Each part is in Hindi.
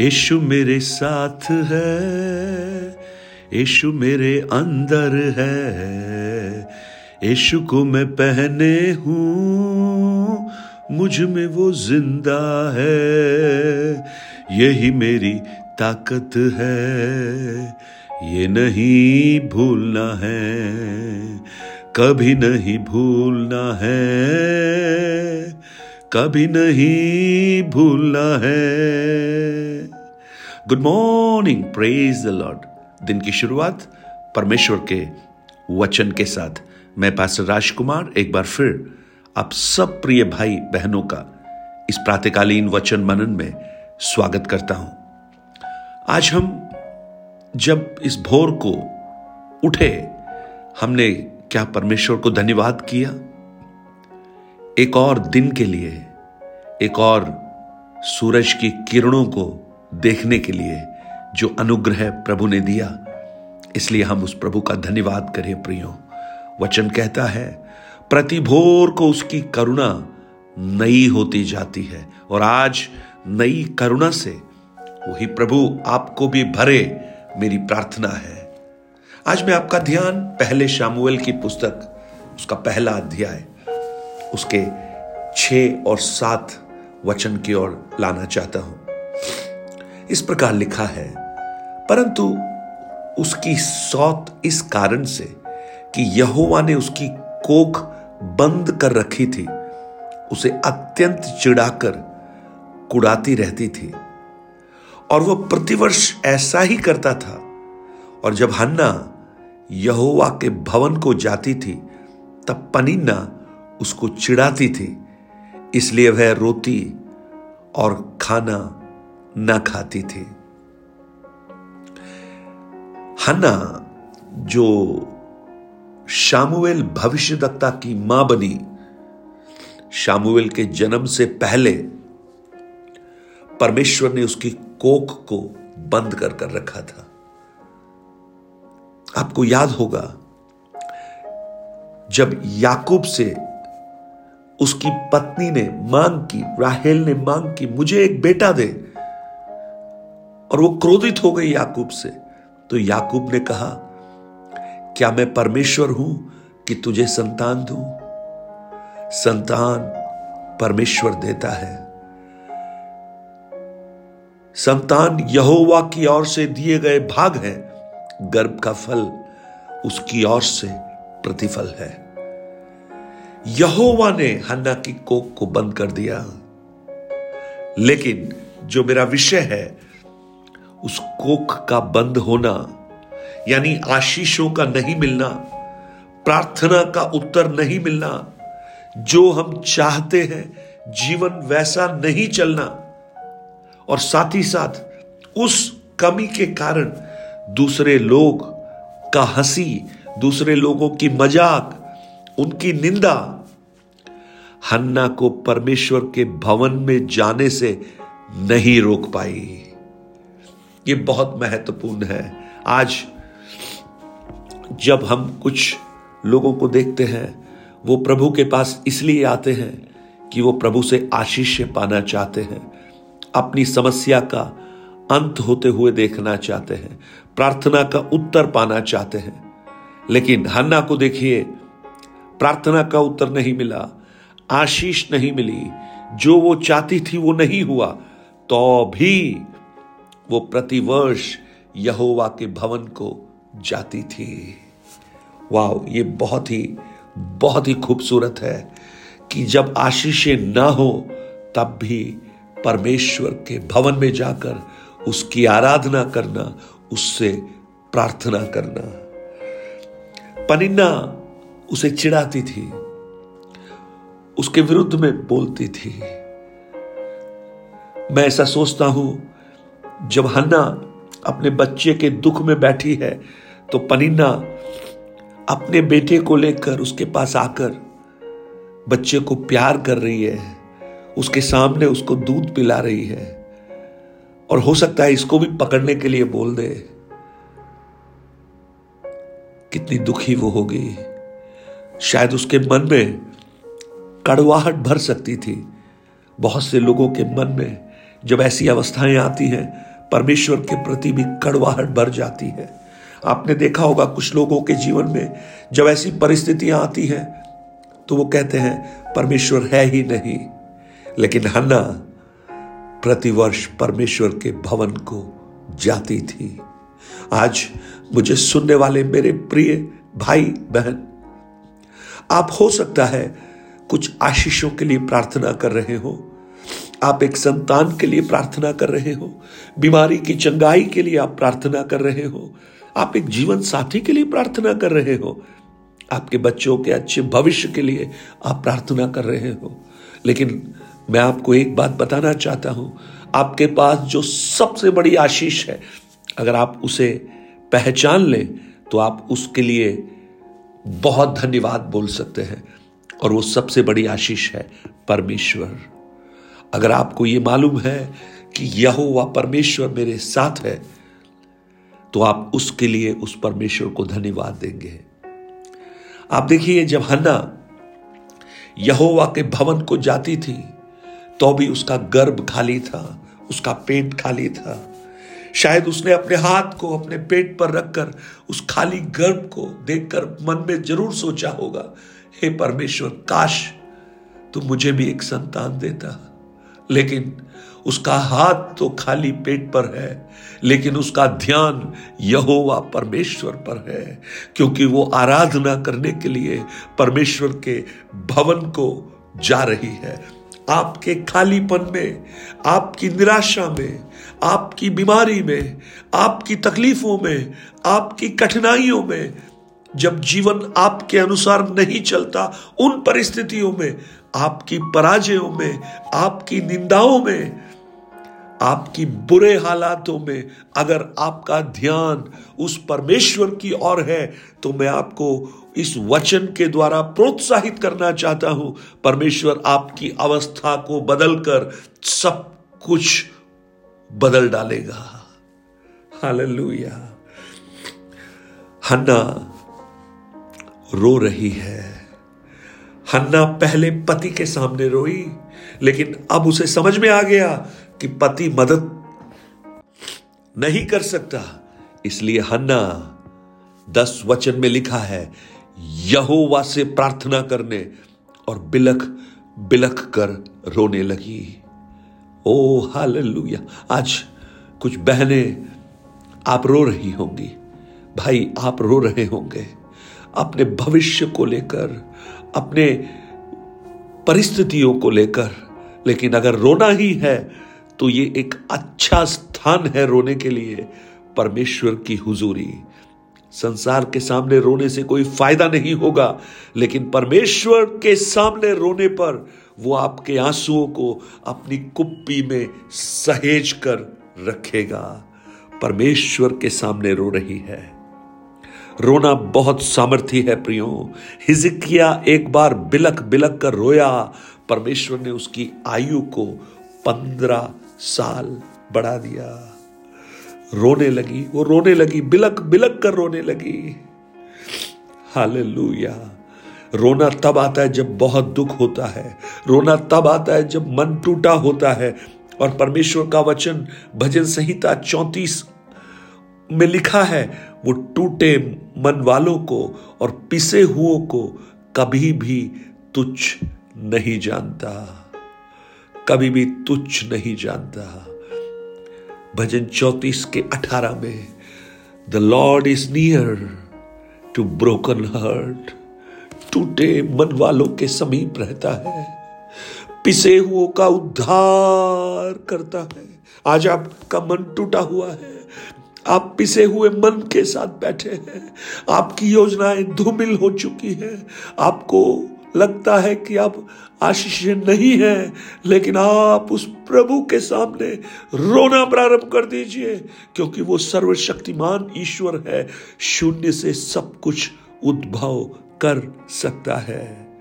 यीशु मेरे साथ है, यीशु मेरे अंदर है, यीशु को मैं पहने हूँ, मुझमें वो ज़िंदा है, यही मेरी ताकत है, ये नहीं भूलना है, कभी नहीं भूलना है, कभी नहीं भूलना है। Good morning praise the Lord दिन की शुरुआत परमेश्वर के वचन के साथ। मैं पास्टर राजकुमार एक बार फिर आप सब प्रिय भाई बहनों का इस प्रातकालीन वचन मनन में स्वागत करता हूँ। आज हम जब इस भोर को उठे, हमने क्या परमेश्वर को धन्यवाद किया? एक और दिन के लिए, एक और सूरज की किरणों को देखने के लिए जो अनुग्रह प्रभु ने दिया, इसलिए हम उस प्रभु का धन्यवाद करें प्रियो। वचन कहता है प्रति भोर को उसकी करुणा नई होती जाती है और आज नई करुणा से वही प्रभु आपको भी भरे मेरी प्रार्थना है। आज मैं आपका ध्यान पहले शामुएल की पुस्तक, उसका पहला अध्याय, उसके छ और सात वचन की ओर लाना चाहता हूँ। इस प्रकार लिखा है, परंतु उसकी सौत इस कारण से कि यहोवा ने उसकी कोख बंद कर रखी थी, उसे अत्यंत चिढ़ाकर कुड़ाती रहती थी। और वह प्रतिवर्ष ऐसा ही करता था। और जब हन्ना यहोवा के भवन को जाती थी, तब पनीना उसको चिढ़ाती थी, इसलिए वह रोती और खाना न खाती थी। हन्ना, जो शामुएल भविष्यदत्ता की माँ बनी, शामुएल के जन्म से पहले परमेश्वर ने उसकी कोख को बंद कर कर रखा था। आपको याद होगा, जब याकूब से उसकी पत्नी ने मांग की, राहेल ने मांग की, मुझे एक बेटा दे। और वो क्रोधित हो गई याकूब से। तो याकूब ने कहा, क्या मैं परमेश्वर हूँ कि तुझे संतान दूँ? संतान परमेश्वर देता है। संतान यहोवा की ओर से दिए गए भाग है। गर्भ का फल उसकी ओर से प्रतिफल है। यहोवा ने हन्ना की कोक को बंद कर दिया। लेकिन जो मेरा विषय है उस कोक का बंद होना, यानी आशीषों का नहीं मिलना, प्रार्थना का उत्तर नहीं मिलना, जो हम चाहते हैं जीवन वैसा नहीं चलना, और साथ ही साथ उस कमी के कारण दूसरे लोग का हँसी, दूसरे लोगों की मज़ाक, उनकी निंदा, हन्ना को परमेश्वर के भवन में जाने से नहीं रोक पाई। ये बहुत महत्वपूर्ण है। आज जब हम कुछ लोगों को देखते हैं, वो प्रभु के पास इसलिए आते हैं कि वो प्रभु से आशीष पाना चाहते हैं, अपनी समस्या का अंत होते हुए देखना चाहते हैं, प्रार्थना का उत्तर पाना चाहते हैं। लेकिन हन्ना को देखिए, प्रार्थना का उत्तर नहीं मिला, आशीष नहीं मिली, जो वो चाहती थी वो नहीं हुआ तो भी वो प्रतिवर्ष यहोवा के भवन को जाती थी। वाह ये बहुत ही बहुत ही खूबसूरत है कि जब आशीषें ना हो, तब भी परमेश्वर के भवन में जाकर उसकी आराधना करना, उससे प्रार्थना करना। पनिन्ना उसे चिढ़ाती थी। उसके विरुद्ध में बोलती थी, मैं ऐसा सोचता हूँ जब हन्ना अपने बच्चे के दुख में बैठी है तो पनिन्ना अपने बेटे को लेकर उसके पास आकर बच्चे को प्यार कर रही है। उसके सामने उसको दूध पिला रही है। और हो सकता है इसको भी पकड़ने के लिए बोल दे। कितनी दुखी वो होगी। शायद उसके मन में कड़वाहट भर सकती थी। बहुत से लोगों के मन में जब ऐसी अवस्थाएँ आती हैं परमेश्वर के प्रति भी कड़वाहट भर जाती है। आपने देखा होगा कुछ लोगों के जीवन में जब ऐसी परिस्थितियाँ आती हैं तो वो कहते हैं, परमेश्वर है ही नहीं। लेकिन हन्ना प्रतिवर्ष परमेश्वर के भवन को जाती थी। आज मुझे सुनने वाले मेरे प्रिय भाई, बहन, आप हो सकता है कुछ आशीषों के लिए प्रार्थना कर रहे हो आप एक संतान के लिए प्रार्थना कर रहे हो, बीमारी की चंगाई के लिए आप प्रार्थना कर रहे हो, आप एक जीवन साथी के लिए प्रार्थना कर रहे हो, आपके बच्चों के अच्छे भविष्य के लिए आप प्रार्थना कर रहे हो। लेकिन मैं आपको एक बात बताना चाहता हूँ, आपके पास जो सबसे बड़ी आशीष है, अगर आप उसे पहचान लें तो आप उसके लिए बहुत धन्यवाद बोल सकते हैं, और वो सबसे बड़ी आशीष है परमेश्वर। अगर आपको ये मालूम है कि यह परमेश्वर मेरे साथ है तो आप उसके लिए उस परमेश्वर को धन्यवाद देंगे। आप देखिए, जब हन्ना यहोवा के भवन को जाती थी तो भी उसका गर्भ खाली था, उसका पेट खाली था। शायद उसने अपने हाथ को अपने पेट पर रखकर उस खाली गर्भ को देखकर मन में ज़रूर सोचा होगा, हे परमेश्वर, काश तू मुझे भी एक संतान देता। लेकिन उसका हाथ तो खाली पेट पर है, लेकिन उसका ध्यान यहोवा परमेश्वर पर है, क्योंकि वो आराधना करने के लिए परमेश्वर के भवन को जा रही है। आपके खालीपन में, आपकी निराशा में, आपकी बीमारी में, आपकी तकलीफों में, आपकी कठिनाइयों में, जब जीवन आपके अनुसार नहीं चलता, उन परिस्थितियों में आपकी पराजयों में, आपकी निंदाओं में, आपकी बुरे हालातों में अगर आपका ध्यान उस परमेश्वर की ओर है तो मैं आपको इस वचन के द्वारा प्रोत्साहित करना चाहता हूँ। परमेश्वर आपकी अवस्था को बदलकर सब कुछ बदल डालेगा। हालेलुया। हन्ना रो रही है। हन्ना पहले पति के सामने रोई, लेकिन अब उसे समझ में आ गया कि पति मदद नहीं कर सकता। इसलिए हन्ना दस वचन में लिखा है, यहोवा से प्रार्थना करने और बिलख बिलख कर रोने लगी। ओ, हालेलुया। आज कुछ बहनें आप रो रही होंगी। भाई, आप रो रहे होंगे। अपने भविष्य को लेकर, अपने परिस्थितियों को लेकर। लेकिन अगर रोना ही है तो ये एक अच्छा स्थान है रोने के लिए, परमेश्वर की हुजूरी। संसार के सामने रोने से कोई फ़ायदा नहीं होगा, लेकिन परमेश्वर के सामने रोने पर वो आपके आंसुओं को अपनी कुप्पी में सहेज कर रखेगा। परमेश्वर के सामने रो रही है। रोना बहुत सामर्थ्य है प्रियो। हिजकिया एक बार बिलक बिलक कर रोया। परमेश्वर ने उसकी आयु को पंद्रह साल बढ़ा दिया। रोने लगी, वो रोने लगी बिलक बिलक कर रोने लगी। हालेलुया। रोना तब आता है जब बहुत दुख होता है। रोना तब आता है जब मन टूटा होता है। और परमेश्वर का वचन, भजन संहिता चौतीस में लिखा है, वो टूटे मन वालों को और पिसे हुओं को कभी भी तुच्छ नहीं जानता। कभी भी तुच्छ नहीं जानता। भजन चौतीस के अठारह में the Lord is near to broken heart टूटे मन वालों के समीप रहता है, पिसे हुओं का उद्धार करता है। आज आपका मन टूटा हुआ है। आप पिसे हुए मन के साथ बैठे हैं। आपकी योजनाएँ धूमिल हो चुकी हैं। आपको लगता है कि आप आशीष नहीं है, लेकिन आप उस प्रभु के सामने रोना प्रारंभ कर दीजिए, क्योंकि वो सर्वशक्तिमान ईश्वर है। शून्य से सब कुछ उद्भव कर सकता है।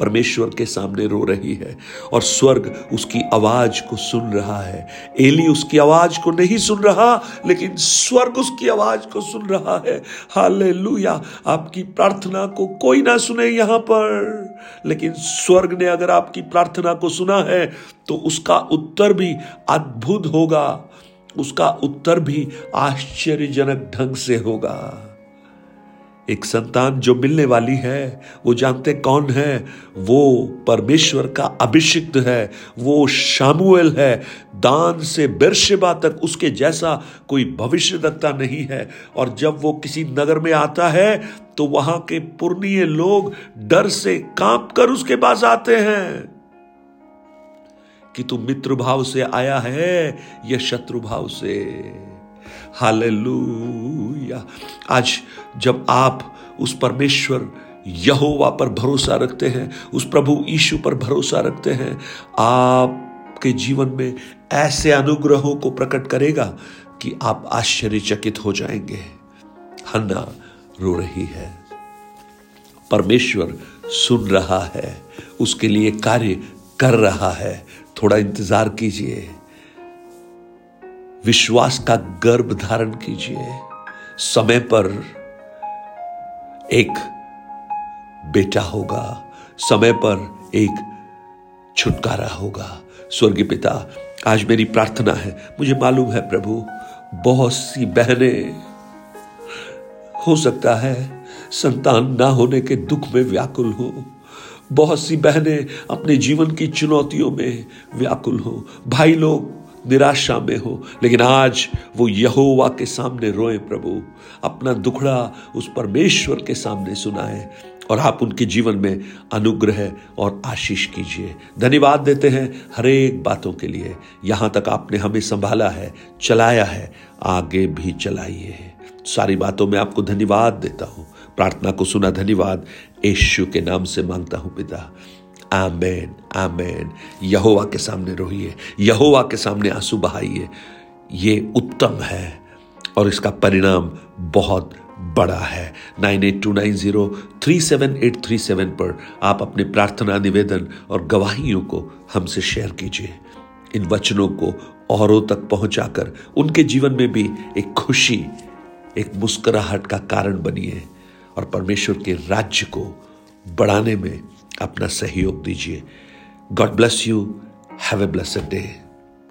परमेश्वर के सामने रो रही है और स्वर्ग उसकी आवाज़ को सुन रहा है। एली उसकी आवाज़ को नहीं सुन रहा, लेकिन स्वर्ग उसकी आवाज़ को सुन रहा है। हालेलुया। आपकी प्रार्थना को कोई ना सुने यहाँ पर, लेकिन स्वर्ग ने अगर आपकी प्रार्थना को सुना है तो उसका उत्तर भी अद्भुत होगा। उसका उत्तर भी आश्चर्यजनक ढंग से होगा। एक संतान जो मिलने वाली है, वो जानते कौन है? वो परमेश्वर का अभिषिक्त है, वो शामुएल है। दान से बिरशेबा तक उसके जैसा कोई भविष्य दत्ता नहीं है। और जब वो किसी नगर में आता है तो वहाँ के पुर्णीय लोग डर से काँप कर उसके पास आते हैं। कि तू मित्र भाव से आया है या शत्रु भाव से? हालेलुया। आज जब आप उस परमेश्वर यहोवा पर भरोसा रखते हैं, उस प्रभु यीशु पर भरोसा रखते हैं, आपके जीवन में ऐसे अनुग्रहों को प्रकट करेगा कि आप आश्चर्यचकित हो जाएँगे। हन्ना रो रही है। परमेश्वर सुन रहा है, उसके लिए कार्य कर रहा है। थोड़ा इंतज़ार कीजिए। विश्वास का गर्भ धारण कीजिए। समय पर एक बेटा होगा। समय पर एक छुटकारा होगा। स्वर्गीय पिता, आज मेरी प्रार्थना है। मुझे मालूम है प्रभु, बहुत सी बहनें, हो सकता है संतान ना होने के दुख में व्याकुल हो। बहुत सी बहनें अपने जीवन की चुनौतियों में व्याकुल हो। भाई लोग निराशा में हो। लेकिन आज वो यहोवा के सामने रोए प्रभु। अपना दुखड़ा उस परमेश्वर के सामने सुनाए और आप उनके जीवन में अनुग्रह और आशीष कीजिए। धन्यवाद देते हैं हरेक बातों के लिए। यहाँ तक आपने हमें संभाला है, चलाया है, आगे भी चलाइए। सारी बातों में आपको धन्यवाद देता हूँ। प्रार्थना को सुना धन्यवाद। यशु के नाम से माँगता हूँ पिता। आमेन आमेन। यहोवा के सामने रोइए, यहोवा के सामने आँसू बहाइए। ये उत्तम है और इसका परिणाम बहुत बड़ा है। Nine eight two nine zero three seven eight three seven पर आप अपने प्रार्थना निवेदन और गवाहियों को हमसे शेयर कीजिए। इन वचनों को औरों तक पहुंचाकर उनके जीवन में भी एक खुशी, एक मुस्कुराहट का कारण बनिए और परमेश्वर के राज्य को बढ़ाने में अपना सहयोग दीजिए। God bless you have a blessed day